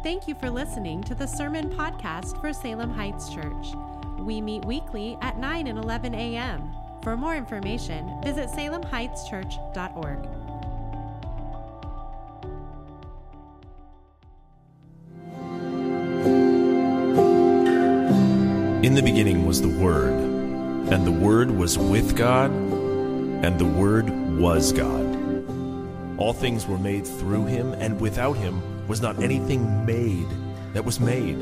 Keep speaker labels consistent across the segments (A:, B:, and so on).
A: Thank you for listening to the Sermon Podcast for Salem Heights Church. We meet weekly at 9 and 11 a.m. For more information, visit salemheightschurch.org.
B: In the beginning was the Word, and the Word was with God, and the Word was God. All things were made through him, and without him was not anything made that was made.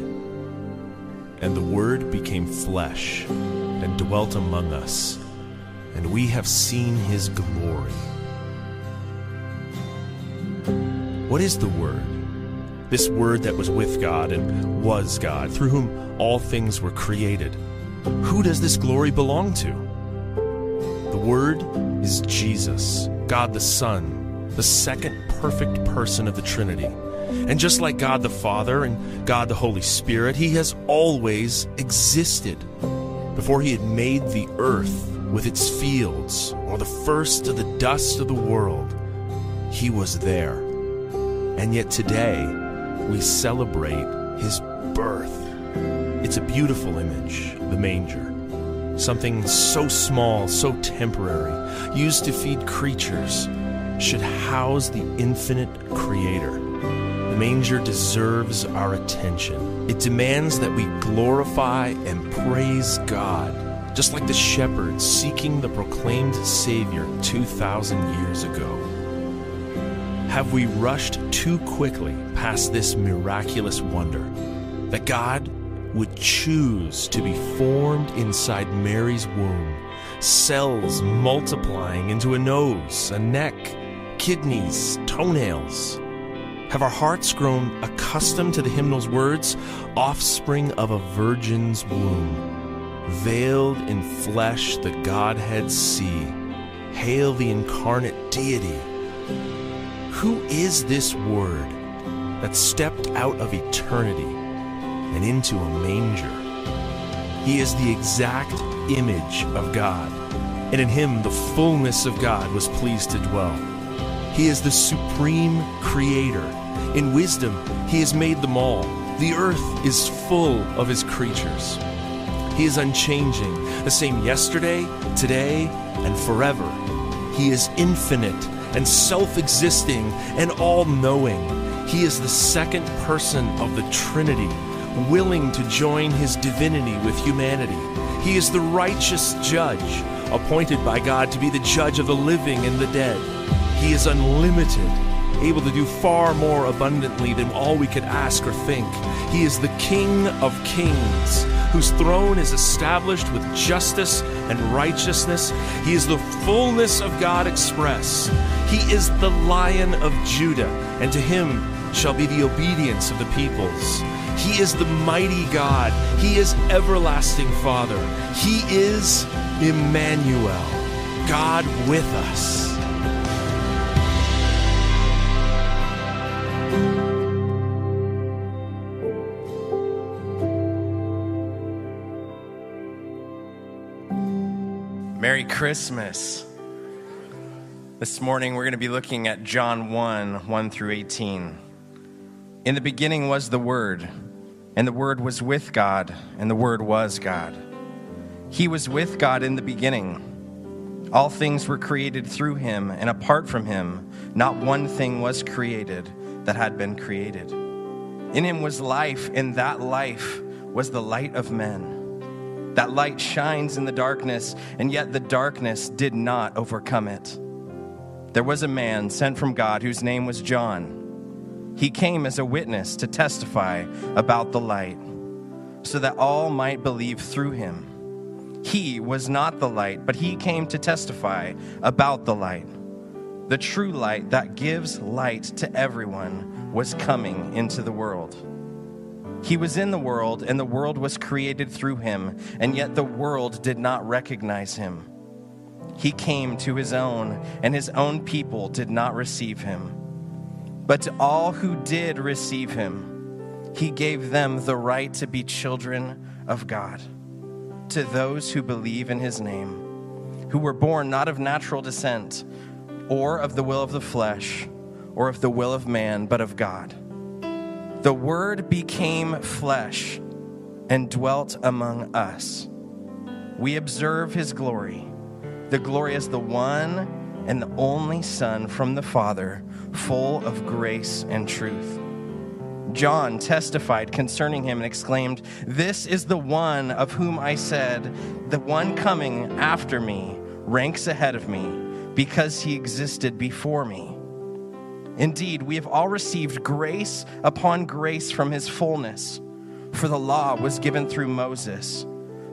B: And the Word became flesh and dwelt among us, and we have seen his glory. What is the Word? This Word that was with God and was God, through whom all things were created. Who does this glory belong to? The Word is Jesus, God the Son, the second perfect person of the Trinity. And just like God the Father and God the Holy Spirit, He has always existed. Before He had made the earth with its fields, or the first of the dust of the world, He was there. And yet today, we celebrate His birth. It's a beautiful image, the manger. Something so small, so temporary, used to feed creatures, should house the infinite Creator. Manger deserves our attention. It demands that we glorify and praise God, just like the shepherds seeking the proclaimed Savior 2,000 years ago. Have we rushed too quickly past this miraculous wonder that God would choose to be formed inside Mary's womb, cells multiplying into a nose, a neck, kidneys, toenails? Have our hearts grown accustomed to the hymnal's words, offspring of a virgin's womb, veiled in flesh the Godhead see? Hail the incarnate deity. Who is this word that stepped out of eternity and into a manger? He is the exact image of God, and in him the fullness of God was pleased to dwell. He is the supreme creator. In wisdom, he has made them all. The earth is full of his creatures. He is unchanging, the same yesterday, today, and forever. He is infinite and self existing and all knowing. He is the second person of the Trinity, willing to join his divinity with humanity. He is the righteous judge, appointed by God to be the judge of the living and the dead. He is unlimited, able to do far more abundantly than all we could ask or think. He is the King of kings, whose throne is established with justice and righteousness. He is the fullness of God express. He is the Lion of Judah, and to him shall be the obedience of the peoples. He is the mighty God. He is everlasting Father. He is Emmanuel, God with us.
C: Christmas. This morning we're going to be looking at John 1 1 through 18. In the beginning was the Word, and the Word was with God, and the Word was God. He was with God in the beginning. All things were created through him, and apart from him, not one thing was created that had been created. In him was life, and that life was the light of men. That light shines in the darkness, and yet the darkness did not overcome it. There was a man sent from God whose name was John. He came as a witness to testify about the light, so that all might believe through him. He was not the light, but he came to testify about the light. The true light that gives light to everyone was coming into the world. He was in the world, and the world was created through him, and yet the world did not recognize him. He came to his own, and his own people did not receive him. But to all who did receive him, he gave them the right to be children of God, to those who believe in his name, who were born not of natural descent, or of the will of the flesh, or of the will of man, but of God. The Word became flesh and dwelt among us. We observe his glory. The glory is the one and the only Son from the Father, full of grace and truth. John testified concerning him and exclaimed, This is the one of whom I said, The one coming after me ranks ahead of me, because he existed before me. Indeed, we have all received grace upon grace from his fullness. For the law was given through Moses,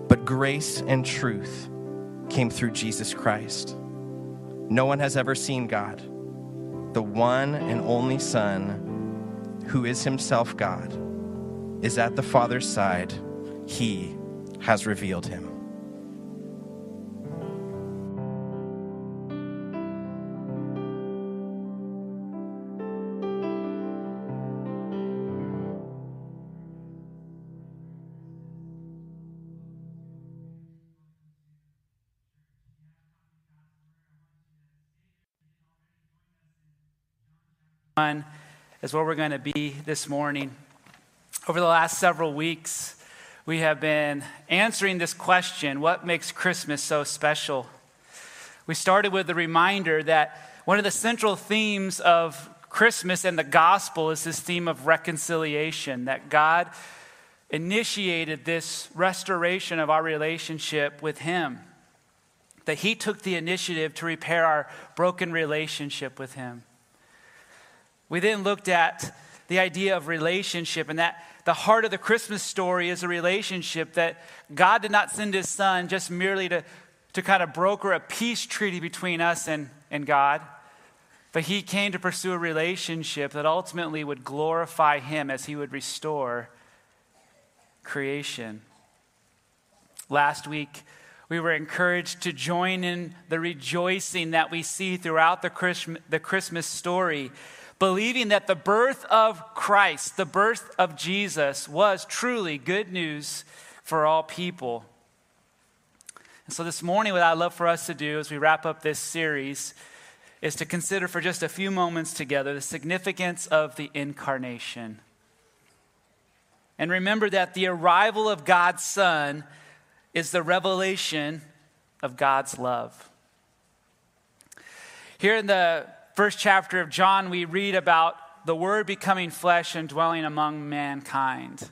C: but grace and truth came through Jesus Christ. No one has ever seen God, the one and only Son, who is himself God, is at the Father's side. He has revealed him.
D: One is where we're going to be this morning. Over the last several weeks, we have been answering this question what makes Christmas so special? We started with the reminder that one of the central themes of Christmas and the gospel is this theme of reconciliation, that God initiated this restoration of our relationship with Him, that He took the initiative to repair our broken relationship with Him. We then looked at the idea of relationship and that the heart of the Christmas story is a relationship that God did not send his son just merely to, to kind of broker a peace treaty between us and, and God, but he came to pursue a relationship that ultimately would glorify him as he would restore creation. Last week, we were encouraged to join in the rejoicing that we see throughout the the Christmas story believing that the birth of Christ, the birth of Jesus, was truly good news for all people. And so this morning, what I'd love for us to do as we wrap up this series is to consider for just a few moments together the significance of the incarnation. And remember that the arrival of God's Son is the revelation of God's love. Here in the first chapter of John, we read about the Word becoming flesh and dwelling among mankind.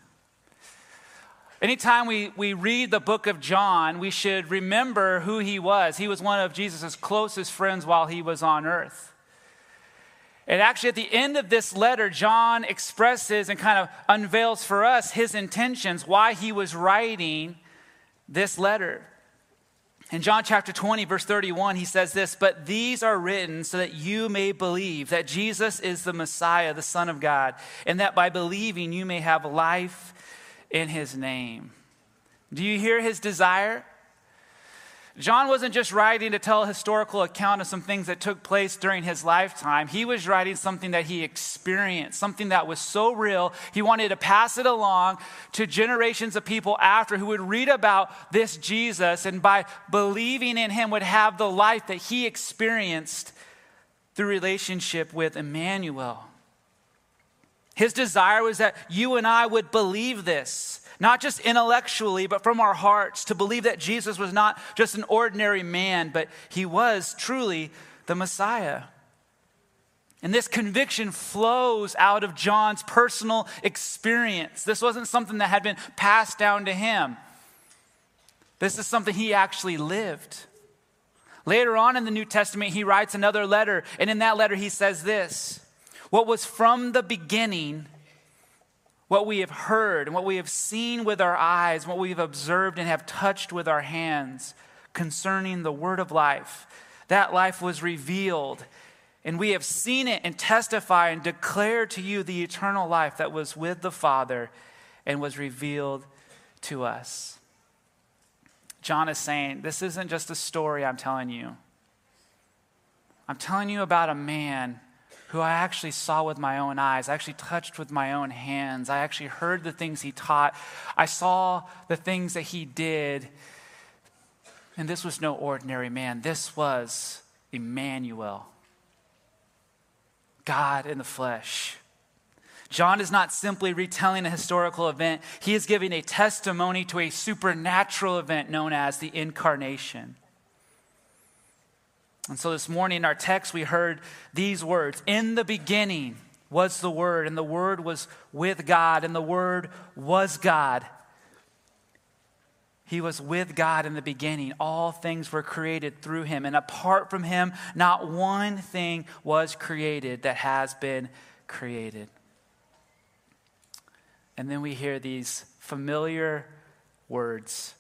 D: Anytime we, we read the book of John, we should remember who he was. He was one of Jesus' closest friends while he was on earth. And actually, at the end of this letter, John expresses and kind of unveils for us his intentions, why he was writing this letter. In John chapter 20, verse 31, he says this But these are written so that you may believe that Jesus is the Messiah, the Son of God, and that by believing you may have life in his name. Do you hear his desire? John wasn't just writing to tell a historical account of some things that took place during his lifetime. He was writing something that he experienced, something that was so real, he wanted to pass it along to generations of people after who would read about this Jesus and by believing in him would have the life that he experienced through relationship with Emmanuel. His desire was that you and I would believe this not just intellectually, but from our hearts, to believe that Jesus was not just an ordinary man, but he was truly the Messiah. And this conviction flows out of John's personal experience. This wasn't something that had been passed down to him. This is something he actually lived. Later on in the New Testament, he writes another letter, and in that letter, he says this What was from the beginning what we have heard and what we have seen with our eyes, what we have observed and have touched with our hands concerning the word of life. That life was revealed, and we have seen it and testify and declare to you the eternal life that was with the Father and was revealed to us. John is saying, This isn't just a story I'm telling you. I'm telling you about a man who I actually saw with my own eyes. I actually touched with my own hands. I actually heard the things he taught. I saw the things that he did. And this was no ordinary man. This was Emmanuel, God in the flesh. John is not simply retelling a historical event, he is giving a testimony to a supernatural event known as the incarnation. And so this morning in our text, we heard these words In the beginning was the Word, and the Word was with God, and the Word was God. He was with God in the beginning. All things were created through him. And apart from him, not one thing was created that has been created. And then we hear these familiar words.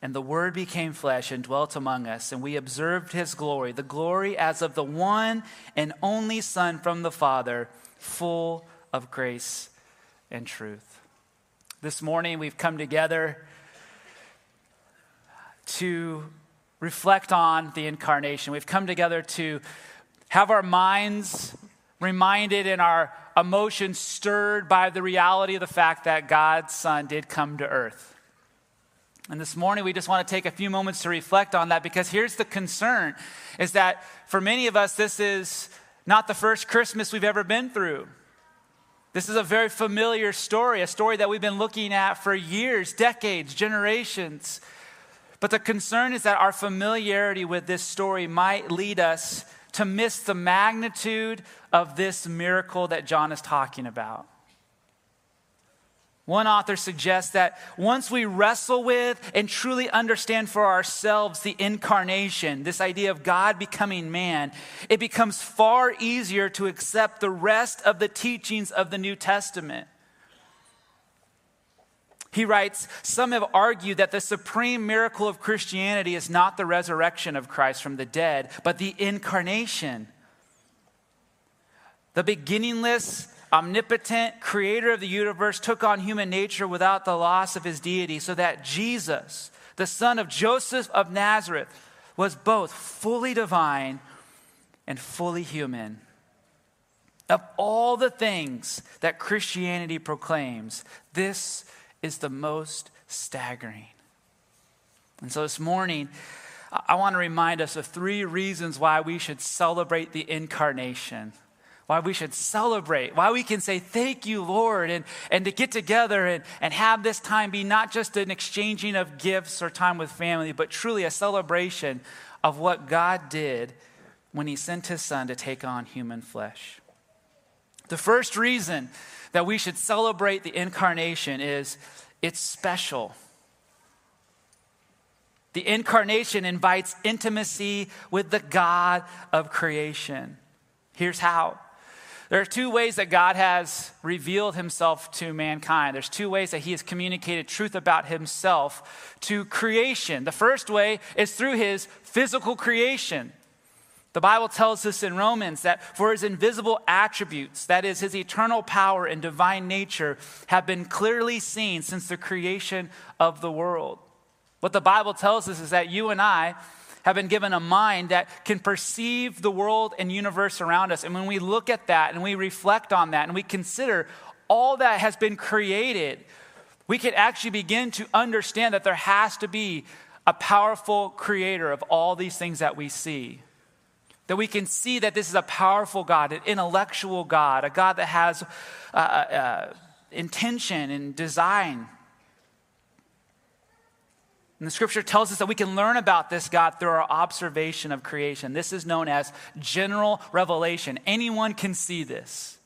D: And the Word became flesh and dwelt among us, and we observed his glory, the glory as of the one and only Son from the Father, full of grace and truth. This morning we've come together to reflect on the incarnation. We've come together to have our minds reminded and our emotions stirred by the reality of the fact that God's Son did come to earth. And this morning we just want to take a few moments to reflect on that because here's the concern is that for many of us this is not the first Christmas we've ever been through. This is a very familiar story, a story that we've been looking at for years, decades, generations. But the concern is that our familiarity with this story might lead us to miss the magnitude of this miracle that John is talking about. One author suggests that once we wrestle with and truly understand for ourselves the incarnation, this idea of God becoming man, it becomes far easier to accept the rest of the teachings of the New Testament. He writes Some have argued that the supreme miracle of Christianity is not the resurrection of Christ from the dead, but the incarnation. The beginningless, omnipotent creator of the universe took on human nature without the loss of his deity, so that Jesus, the son of Joseph of Nazareth, was both fully divine and fully human. Of all the things that Christianity proclaims, this is the most staggering. And so this morning, I want to remind us of three reasons why we should celebrate the incarnation. Why we should celebrate, why we can say, Thank you, Lord, and, and to get together and, and have this time be not just an exchanging of gifts or time with family, but truly a celebration of what God did when He sent His Son to take on human flesh. The first reason that we should celebrate the incarnation is it's special. The incarnation invites intimacy with the God of creation. Here's how. There are two ways that God has revealed himself to mankind. There's two ways that he has communicated truth about himself to creation. The first way is through his physical creation. The Bible tells us in Romans that for his invisible attributes, that is, his eternal power and divine nature, have been clearly seen since the creation of the world. What the Bible tells us is that you and I have been given a mind that can perceive the world and universe around us. And when we look at that and we reflect on that and we consider all that has been created, we can actually begin to understand that there has to be a powerful creator of all these things that we see that we can see that this is a powerful God, an intellectual God, a God that has uh, uh, uh, intention and design. And the scripture tells us that we can learn about this God through our observation of creation. This is known as general revelation. Anyone can see this.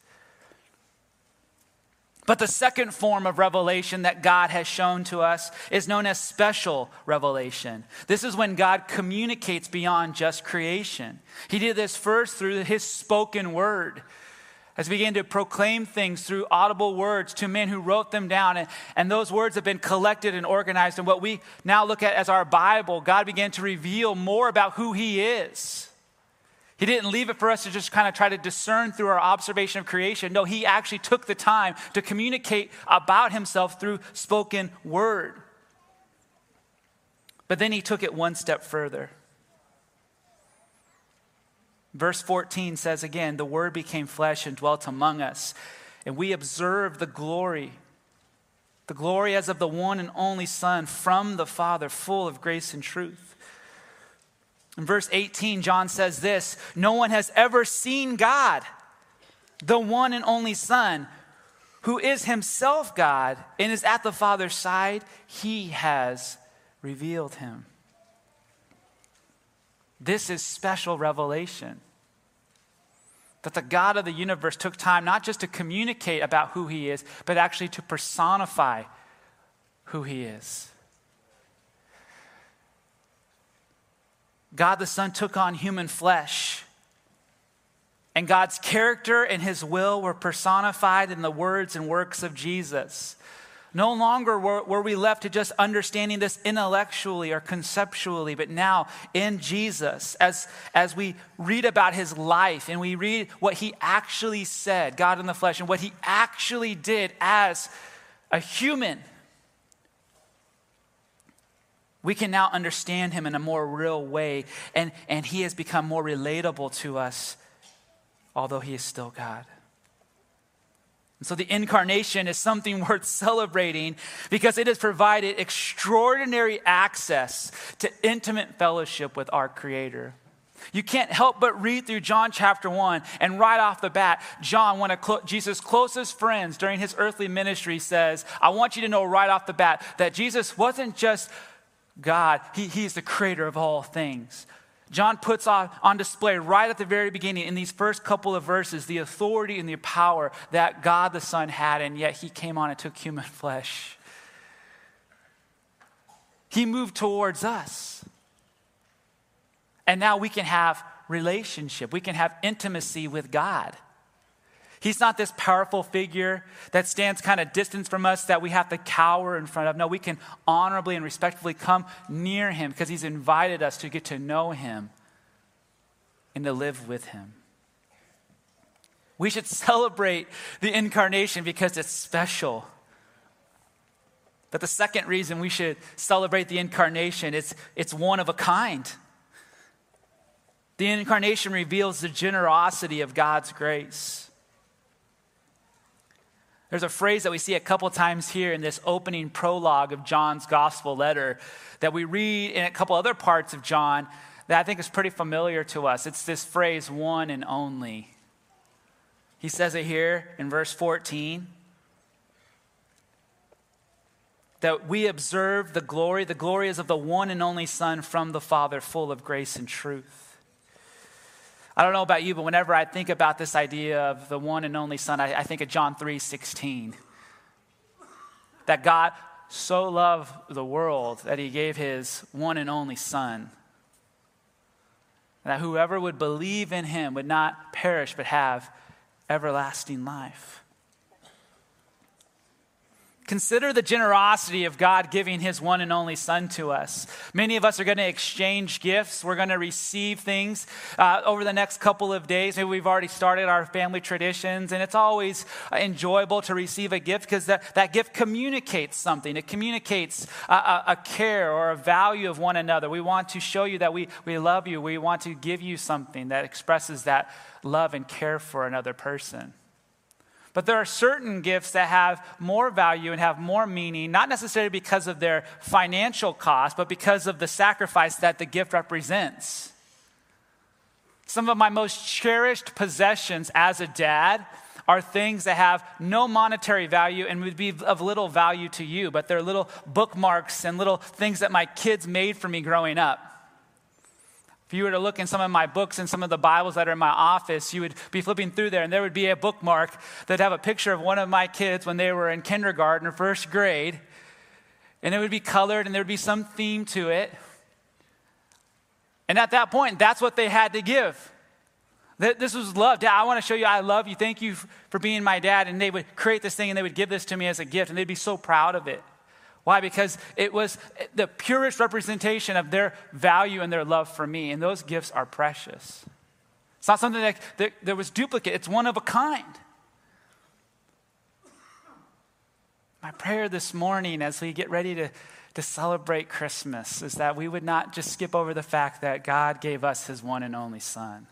D: But the second form of revelation that God has shown to us is known as special revelation. This is when God communicates beyond just creation. He did this first through his spoken word. As he began to proclaim things through audible words to men who wrote them down, and, and those words have been collected and organized. And what we now look at as our Bible, God began to reveal more about who he is. He didn't leave it for us to just kind of try to discern through our observation of creation. No, he actually took the time to communicate about himself through spoken word. But then he took it one step further. Verse 14 says again, The word became flesh and dwelt among us, and we observed the glory, the glory as of the one and only Son from the Father, full of grace and truth. In verse 18, John says this No one has ever seen God. the one and only Son, who is himself God and is at the Father's side, he has revealed him. This is special revelation. That the God of the universe took time not just to communicate about who he is, but actually to personify who he is. God the Son took on human flesh. And God's character and his will were personified in the words and works of Jesus. No longer were, were, we left to just understanding this intellectually or conceptually, but now in Jesus, as, as we read about his life and we read what he actually said, God in the flesh, and what he actually did as a human, we can now understand him in a more real way, and, and he has become more relatable to us, although he is still God. And so the incarnation is something worth celebrating because it has provided extraordinary access to intimate fellowship with our Creator. You can't help but read through John chapter 1, and right off the bat, John, one of clo- Jesus' closest friends during his earthly ministry, says, I want you to know right off the bat that Jesus wasn't just God, he, He's the creator of all things. John puts on, on display right at the very beginning in these first couple of verses the authority and the power that God the Son had, and yet he came on and took human flesh. He moved towards us. And now we can have relationship. We can have intimacy with God. He's not this powerful figure that stands kind of distance from us that we have to cower in front of. No, we can honorably and respectfully come near him because he's invited us to get to know him and to live with him. We should celebrate the incarnation because it's special. But the second reason we should celebrate the incarnation is it's one of a kind. The incarnation reveals the generosity of God's grace. There's a phrase that we see a couple times here in this opening prologue of John's gospel letter that we read in a couple other parts of John that I think is pretty familiar to us. It's this phrase, one and only. He says it here in verse 14 that we observe the glory. The glory is of the one and only Son from the Father, full of grace and truth. I don't know about you, but whenever I think about this idea of the one and only Son, I, I think of John 3 16. That God so loved the world that he gave his one and only Son. That whoever would believe in him would not perish but have everlasting life. Consider the generosity of God giving his one and only Son to us. Many of us are going to exchange gifts. We're going to receive things uh, over the next couple of days. Maybe we've already started our family traditions, and it's always enjoyable to receive a gift because that, that gift communicates something. It communicates a, a, a care or a value of one another. We want to show you that we, we love you. We want to give you something that expresses that love and care for another person. But there are certain gifts that have more value and have more meaning, not necessarily because of their financial cost, but because of the sacrifice that the gift represents. Some of my most cherished possessions as a dad are things that have no monetary value and would be of little value to you, but they're little bookmarks and little things that my kids made for me growing up. If you were to look in some of my books and some of the Bibles that are in my office, you would be flipping through there, and there would be a bookmark that have a picture of one of my kids when they were in kindergarten or first grade. And it would be colored, and there would be some theme to it. And at that point, that's what they had to give. This was love. Dad, I want to show you I love you. Thank you for being my dad. And they would create this thing and they would give this to me as a gift, and they'd be so proud of it. Why? Because it was the purest representation of their value and their love for me, and those gifts are precious. It's not something that, that, that was duplicate, it's one of a kind. My prayer this morning as we get ready to, to celebrate Christmas is that we would not just skip over the fact that God gave us his one and only Son.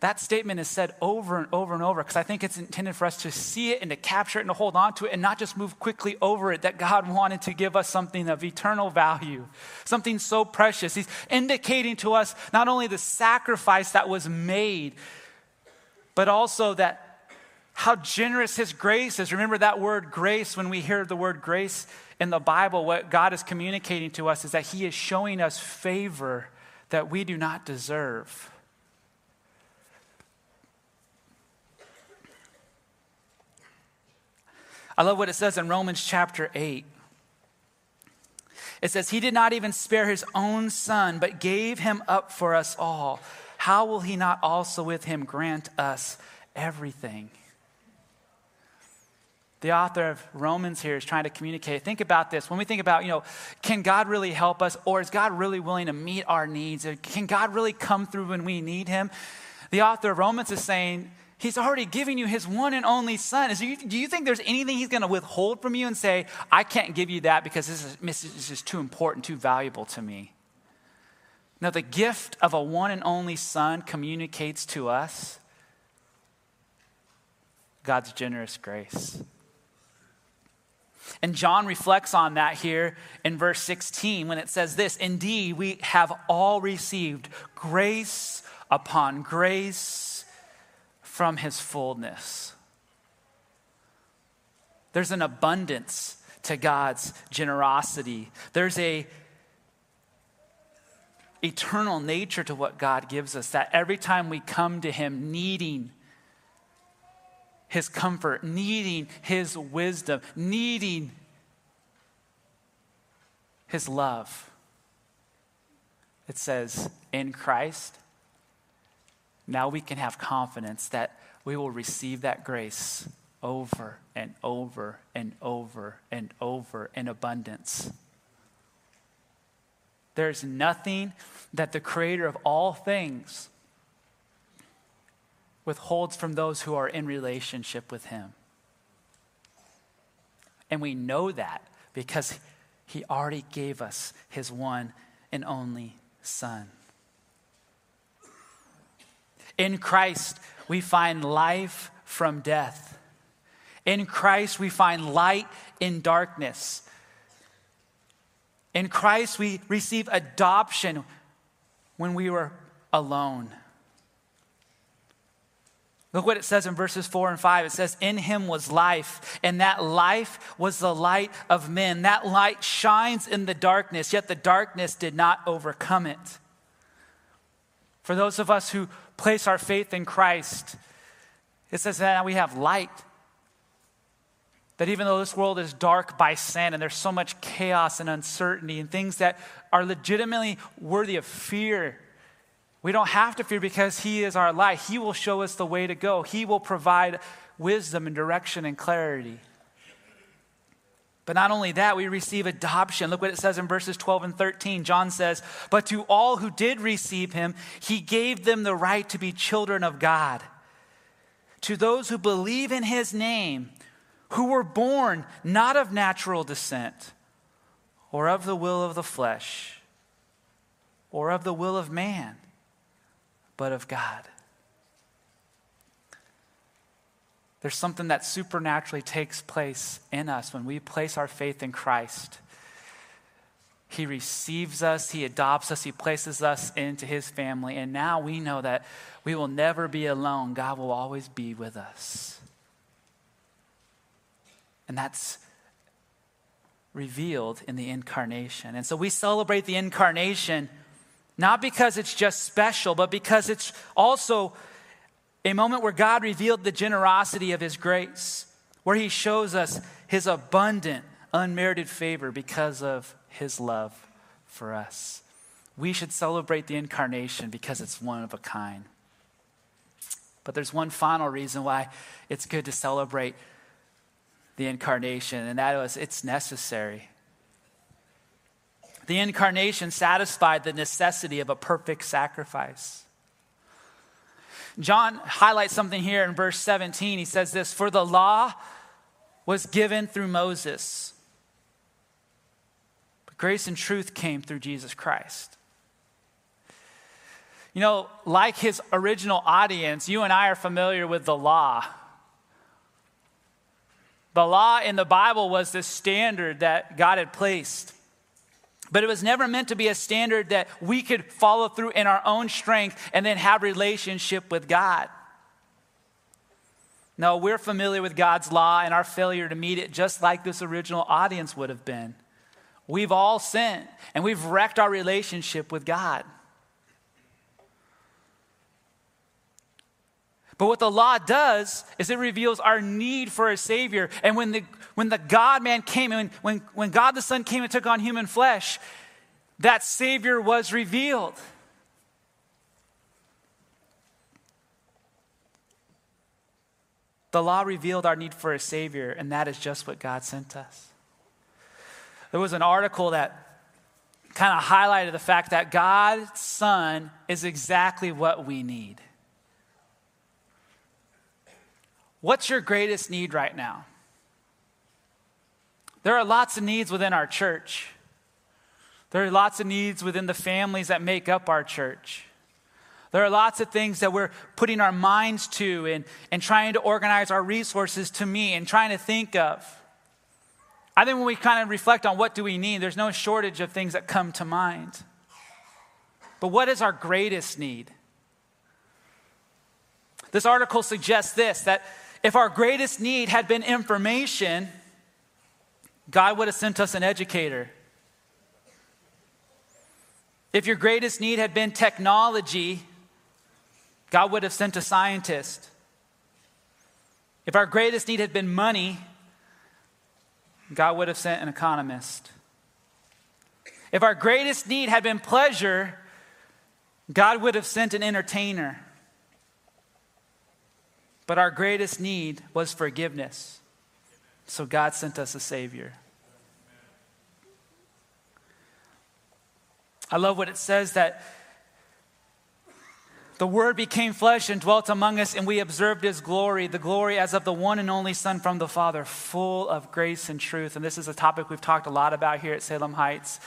D: That statement is said over and over and over because I think it's intended for us to see it and to capture it and to hold on to it and not just move quickly over it. That God wanted to give us something of eternal value, something so precious. He's indicating to us not only the sacrifice that was made, but also that how generous his grace is. Remember that word grace, when we hear the word grace in the Bible, what God is communicating to us is that he is showing us favor that we do not deserve. I love what it says in Romans chapter 8. It says, He did not even spare His own Son, but gave Him up for us all. How will He not also with Him grant us everything? The author of Romans here is trying to communicate. Think about this. When we think about, you know, can God really help us or is God really willing to meet our needs? Can God really come through when we need him? The author of Romans is saying, He's already giving you his one and only son. Is, do you think there's anything he's going to withhold from you and say, I can't give you that because this is, this is too important, too valuable to me? No, the gift of a one and only son communicates to us God's generous grace. And John reflects on that here in verse 16 when it says this Indeed, we have all received grace upon grace from his fullness. There's an abundance to God's generosity. There's a eternal nature to what God gives us that every time we come to him needing his comfort, needing his wisdom, needing his love. It says, in Christ, now we can have confidence that we will receive that grace over and over and over and over in abundance. There's nothing that the creator of all things withholds from those who are in relationship with Him. And we know that because He already gave us His one and only Son. In Christ, we find life from death. In Christ, we find light in darkness. In Christ, we receive adoption when we were alone. Look what it says in verses 4 and 5. It says, In him was life, and that life was the light of men. That light shines in the darkness, yet the darkness did not overcome it. For those of us who place our faith in Christ, it says that we have light. That even though this world is dark by sin and there's so much chaos and uncertainty and things that are legitimately worthy of fear, we don't have to fear because He is our light. He will show us the way to go, He will provide wisdom and direction and clarity. But not only that, we receive adoption. Look what it says in verses 12 and 13. John says, But to all who did receive him, he gave them the right to be children of God. To those who believe in his name, who were born not of natural descent, or of the will of the flesh, or of the will of man but of God. There's something that supernaturally takes place in us when we place our faith in Christ. He receives us, He adopts us, He places us into His family, and now we know that we will never be alone. God will always be with us. And that's revealed in the incarnation. And so we celebrate the incarnation not because it's just special, but because it's also a moment where God revealed the generosity of His grace, where He shows us His abundant, unmerited favor because of His love for us. We should celebrate the incarnation because it's one of a kind. But there's one final reason why it's good to celebrate the incarnation, and that is it's necessary. The incarnation satisfied the necessity of a perfect sacrifice. John highlights something here in verse 17. He says this For the law was given through Moses, but grace and truth came through Jesus Christ. You know, like his original audience, you and I are familiar with the law. The law in the Bible was the standard that God had placed. But it was never meant to be a standard that we could follow through in our own strength and then have relationship with God. No, we're familiar with God's law and our failure to meet it just like this original audience would have been. We've all sinned and we've wrecked our relationship with God. But what the law does is it reveals our need for a Savior. And when the, when the God man came, when, when, when God the Son came and took on human flesh, that Savior was revealed. The law revealed our need for a Savior, and that is just what God sent us. There was an article that kind of highlighted the fact that God's Son is exactly what we need. What's your greatest need right now? There are lots of needs within our church. There are lots of needs within the families that make up our church. There are lots of things that we're putting our minds to and, and trying to organize our resources to meet and trying to think of. I think when we kind of reflect on what do we need, there's no shortage of things that come to mind. But what is our greatest need? This article suggests this that if our greatest need had been information, God would have sent us an educator. If your greatest need had been technology, God would have sent a scientist. If our greatest need had been money, God would have sent an economist. If our greatest need had been pleasure, God would have sent an entertainer. But our greatest need was forgiveness. So God sent us a Savior. I love what it says that the Word became flesh and dwelt among us, and we observed His glory, the glory as of the one and only Son from the Father, full of grace and truth. And this is a topic we've talked a lot about here at Salem Heights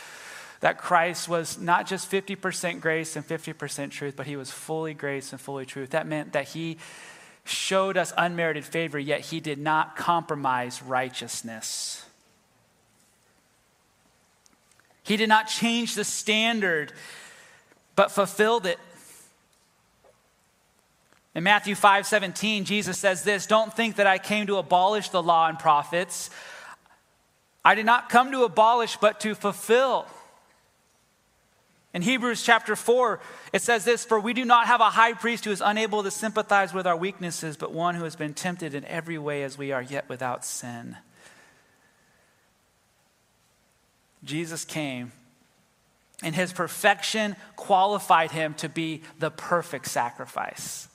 D: that Christ was not just 50% grace and 50% truth, but He was fully grace and fully truth. That meant that He showed us unmerited favor, yet He did not compromise righteousness. He did not change the standard, but fulfilled it in Matthew 5 17, Jesus says this Don't think that I came to abolish the law and prophets. I did not come to abolish, but to fulfill. In Hebrews chapter 4, it says this For we do not have a high priest who is unable to sympathize with our weaknesses, but one who has been tempted in every way as we are, yet without sin. Jesus came, and his perfection qualified him to be the perfect sacrifice.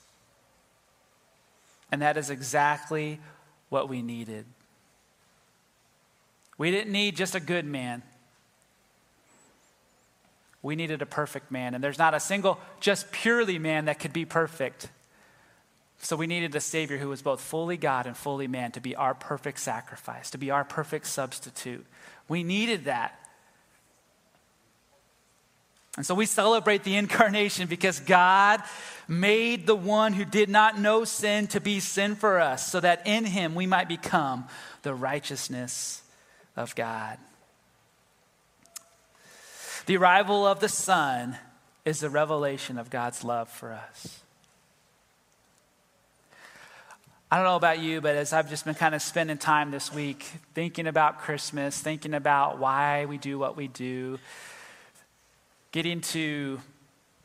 D: And that is exactly what we needed. We didn't need just a good man. We needed a perfect man. And there's not a single, just purely man that could be perfect. So we needed a Savior who was both fully God and fully man to be our perfect sacrifice, to be our perfect substitute. We needed that. And so we celebrate the incarnation because God made the one who did not know sin to be sin for us, so that in him we might become the righteousness of God. The arrival of the Son is the revelation of God's love for us. I don't know about you, but as I've just been kind of spending time this week thinking about Christmas, thinking about why we do what we do, getting to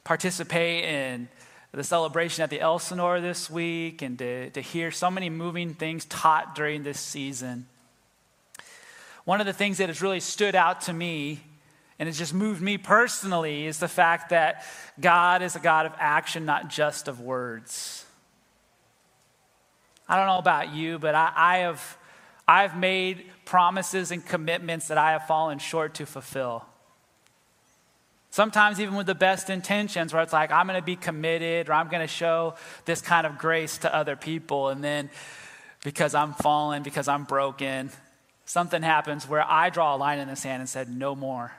D: participate in the celebration at the Elsinore this week and to, to hear so many moving things taught during this season. One of the things that has really stood out to me and has just moved me personally is the fact that God is a God of action, not just of words. I don't know about you, but I, I have I've made promises and commitments that I have fallen short to fulfill. Sometimes, even with the best intentions, where it's like, I'm going to be committed or I'm going to show this kind of grace to other people. And then, because I'm fallen, because I'm broken, something happens where I draw a line in the sand and said, No more.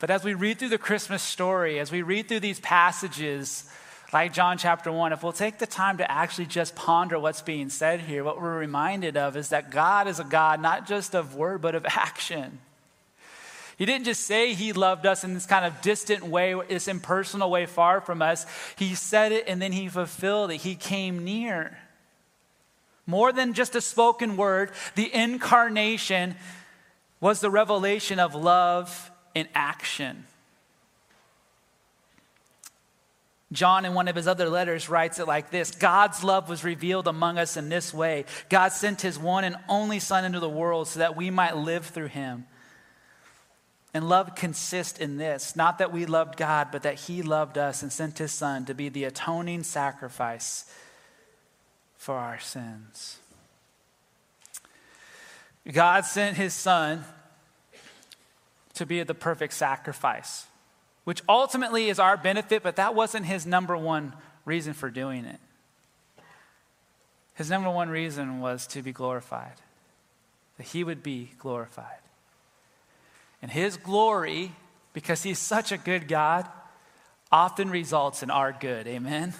D: But as we read through the Christmas story, as we read through these passages, like John chapter 1, if we'll take the time to actually just ponder what's being said here, what we're reminded of is that God is a God not just of word, but of action. He didn't just say he loved us in this kind of distant way, this impersonal way far from us. He said it and then he fulfilled it. He came near. More than just a spoken word, the incarnation was the revelation of love in action. John, in one of his other letters, writes it like this God's love was revealed among us in this way God sent his one and only Son into the world so that we might live through him. And love consists in this not that we loved God, but that he loved us and sent his Son to be the atoning sacrifice for our sins. God sent his Son to be the perfect sacrifice which ultimately is our benefit, but that wasn't his number one reason for doing it. His number one reason was to be glorified, that he would be glorified. And his glory, because he's such a good God, often results in our good. Amen?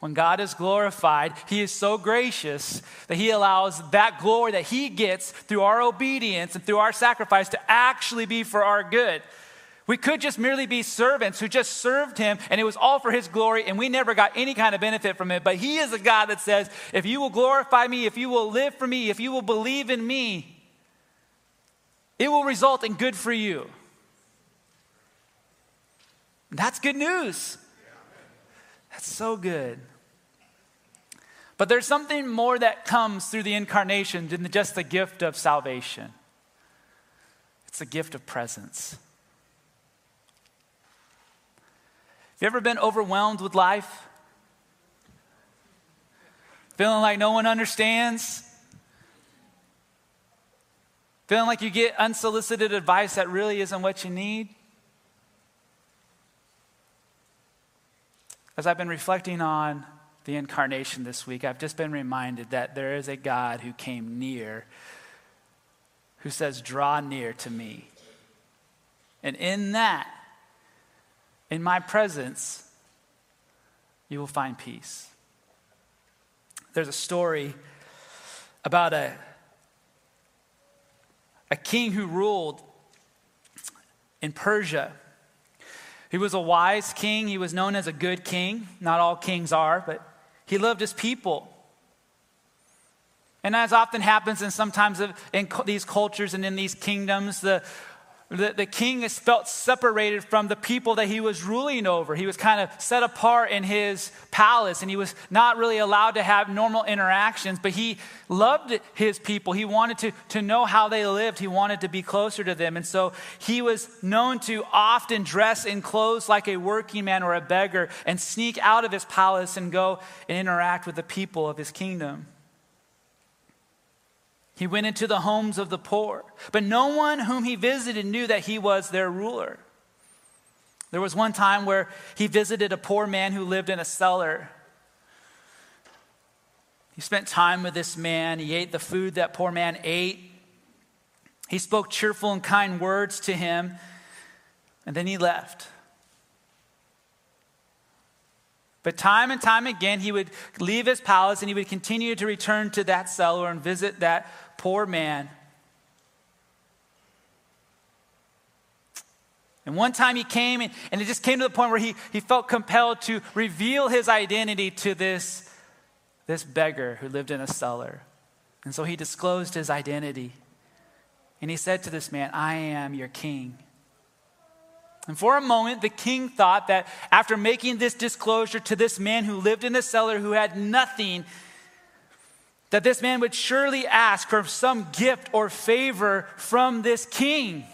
D: When God is glorified, He is so gracious that He allows that glory that He gets through our obedience and through our sacrifice to actually be for our good. We could just merely be servants who just served him and it was all for his glory and we never got any kind of benefit from it. But he is a God that says, if you will glorify me, if you will live for me, if you will believe in me, it will result in good for you. That's good news. That's so good. But there's something more that comes through the incarnation than just the gift of salvation. It's the gift of presence. Have you ever been overwhelmed with life? Feeling like no one understands? Feeling like you get unsolicited advice that really isn't what you need? As I've been reflecting on the incarnation this week, I've just been reminded that there is a God who came near, who says, Draw near to me. And in that, in my presence, you will find peace. There's a story about a, a king who ruled in Persia. He was a wise king. He was known as a good king. Not all kings are, but he loved his people. And as often happens in sometimes in these cultures and in these kingdoms, the the, the king is felt separated from the people that he was ruling over. He was kind of set apart in his palace and he was not really allowed to have normal interactions, but he loved his people. He wanted to, to know how they lived, he wanted to be closer to them. And so he was known to often dress in clothes like a working man or a beggar and sneak out of his palace and go and interact with the people of his kingdom. He went into the homes of the poor, but no one whom he visited knew that he was their ruler. There was one time where he visited a poor man who lived in a cellar. He spent time with this man. He ate the food that poor man ate. He spoke cheerful and kind words to him, and then he left. But time and time again, he would leave his palace and he would continue to return to that cellar and visit that poor man. And one time he came and, and it just came to the point where he, he felt compelled to reveal his identity to this, this beggar who lived in a cellar. And so he disclosed his identity. And he said to this man, I am your king. And for a moment, the king thought that after making this disclosure to this man who lived in the cellar who had nothing, that this man would surely ask for some gift or favor from this king.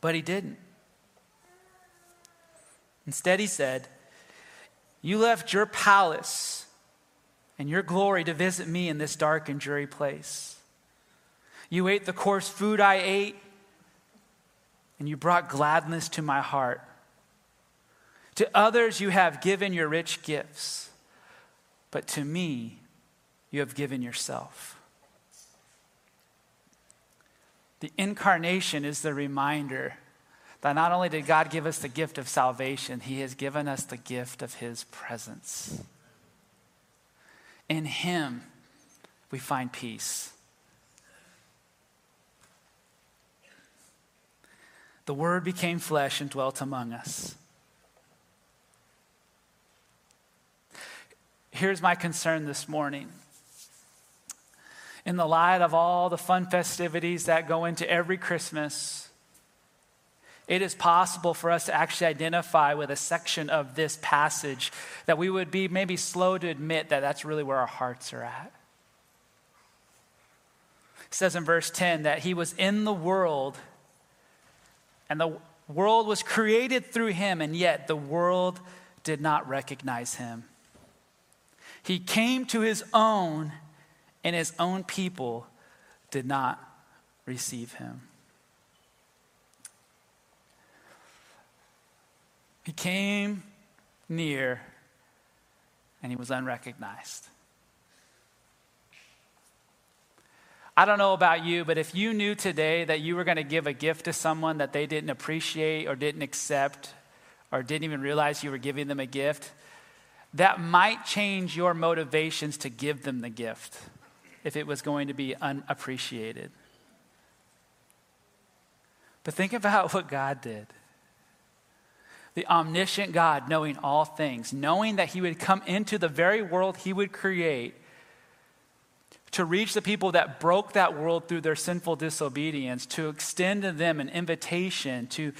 D: But he didn't. Instead, he said, You left your palace and your glory to visit me in this dark and dreary place. You ate the coarse food I ate, and you brought gladness to my heart. To others, you have given your rich gifts, but to me, you have given yourself. The incarnation is the reminder that not only did God give us the gift of salvation, He has given us the gift of His presence. In Him, we find peace. The Word became flesh and dwelt among us. Here's my concern this morning. In the light of all the fun festivities that go into every Christmas, it is possible for us to actually identify with a section of this passage that we would be maybe slow to admit that that's really where our hearts are at. It says in verse 10 that he was in the world and the world was created through him, and yet the world did not recognize him. He came to his own, and his own people did not receive him. He came near, and he was unrecognized. I don't know about you, but if you knew today that you were going to give a gift to someone that they didn't appreciate or didn't accept or didn't even realize you were giving them a gift, that might change your motivations to give them the gift if it was going to be unappreciated. But think about what God did. The omniscient God, knowing all things, knowing that He would come into the very world He would create to reach the people that broke that world through their sinful disobedience, to extend to them an invitation to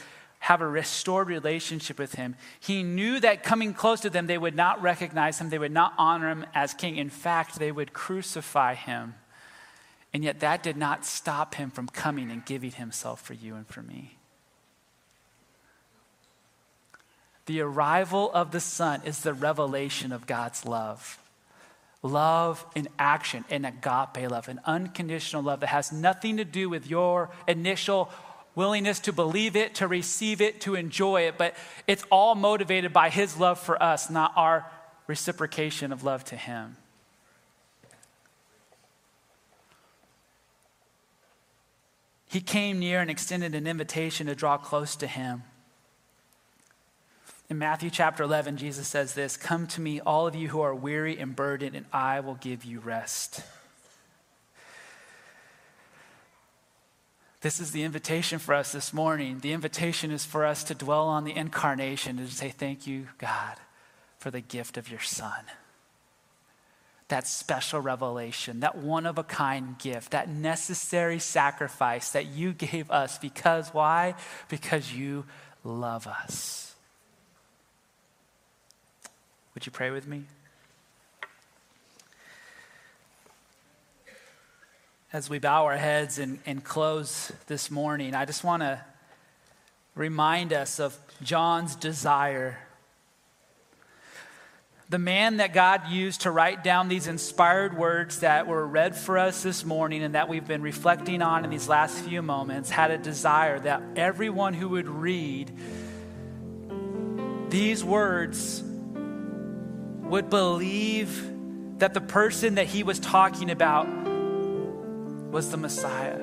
D: have a restored relationship with him. He knew that coming close to them, they would not recognize him, they would not honor him as king. In fact, they would crucify him. And yet, that did not stop him from coming and giving himself for you and for me. The arrival of the Son is the revelation of God's love love in action, an agape love, an unconditional love that has nothing to do with your initial willingness to believe it, to receive it, to enjoy it, but it's all motivated by His love for us, not our reciprocation of love to Him. He came near and extended an invitation to draw close to Him. In Matthew chapter 11, Jesus says this Come to me, all of you who are weary and burdened, and I will give you rest. This is the invitation for us this morning. The invitation is for us to dwell on the incarnation and to say, Thank you, God, for the gift of your Son. That special revelation, that one of a kind gift, that necessary sacrifice that you gave us because why? Because you love us. Would you pray with me? As we bow our heads and, and close this morning, I just want to remind us of John's desire. The man that God used to write down these inspired words that were read for us this morning and that we've been reflecting on in these last few moments had a desire that everyone who would read these words would believe that the person that he was talking about was the Messiah.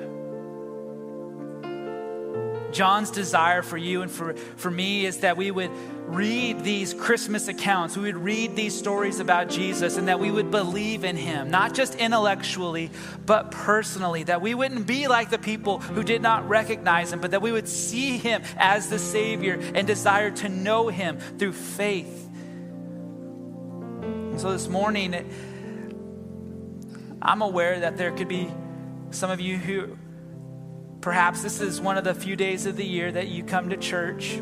D: John's desire for you and for, for me is that we would read these Christmas accounts, we would read these stories about Jesus, and that we would believe in him, not just intellectually, but personally. That we wouldn't be like the people who did not recognize him, but that we would see him as the Savior and desire to know him through faith And so this morning, I'm aware that there could be some of you who perhaps this is one of the few days of the year that you come to church.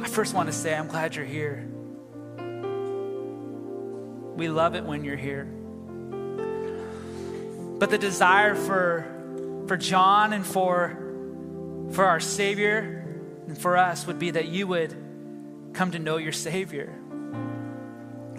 D: I first want to say, I'm glad you're here. We love it when you're here. But the desire for, for John and for, for our Savior and for us would be that you would come to know your Savior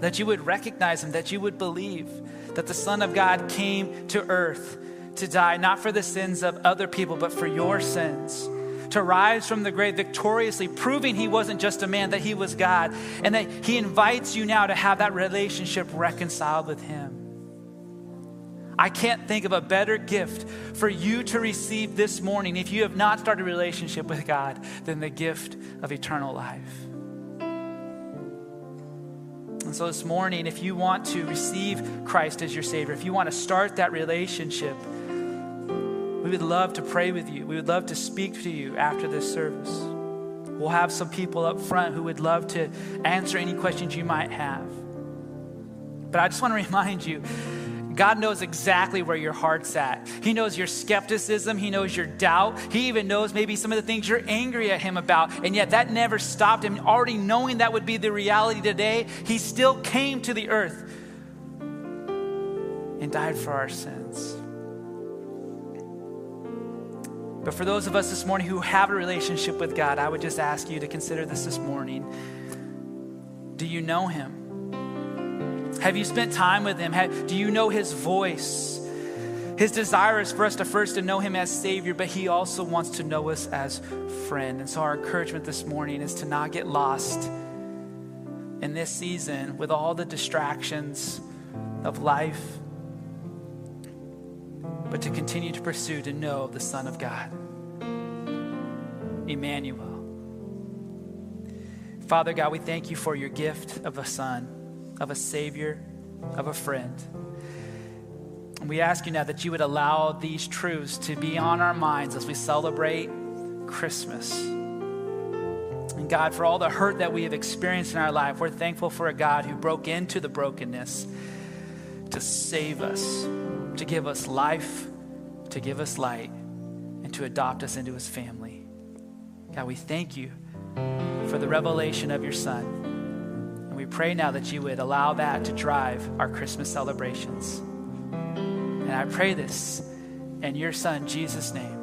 D: that you would recognize him, that you would believe that the Son of God came to earth to die, not for the sins of other people, but for your sins. To rise from the grave victoriously, proving he wasn't just a man, that he was God, and that he invites you now to have that relationship reconciled with him. I can't think of a better gift for you to receive this morning if you have not started a relationship with God than the gift of eternal life. And so this morning, if you want to receive Christ as your Savior, if you want to start that relationship, we would love to pray with you. We would love to speak to you after this service. We'll have some people up front who would love to answer any questions you might have. But I just want to remind you God knows exactly where your heart's at. He knows your skepticism. He knows your doubt. He even knows maybe some of the things you're angry at Him about. And yet that never stopped Him. Already knowing that would be the reality today, He still came to the earth and died for our sins. But for those of us this morning who have a relationship with God, I would just ask you to consider this this morning. Do you know Him? Have you spent time with Him? Have, do you know His voice? His desire is for us to first to know Him as Savior, but He also wants to know us as friend. And so our encouragement this morning is to not get lost in this season with all the distractions of life, but to continue to pursue to know the Son of God, Emmanuel. Father God, we thank you for your gift of a Son of a Savior, of a friend. And we ask you now that you would allow these truths to be on our minds as we celebrate Christmas. And God, for all the hurt that we have experienced in our life, we're thankful for a God who broke into the brokenness to save us, to give us life, to give us light, and to adopt us into his family. God, we thank you for the revelation of your Son we pray now that you would allow that to drive our Christmas celebrations. And I pray this in your Son, Jesus' name.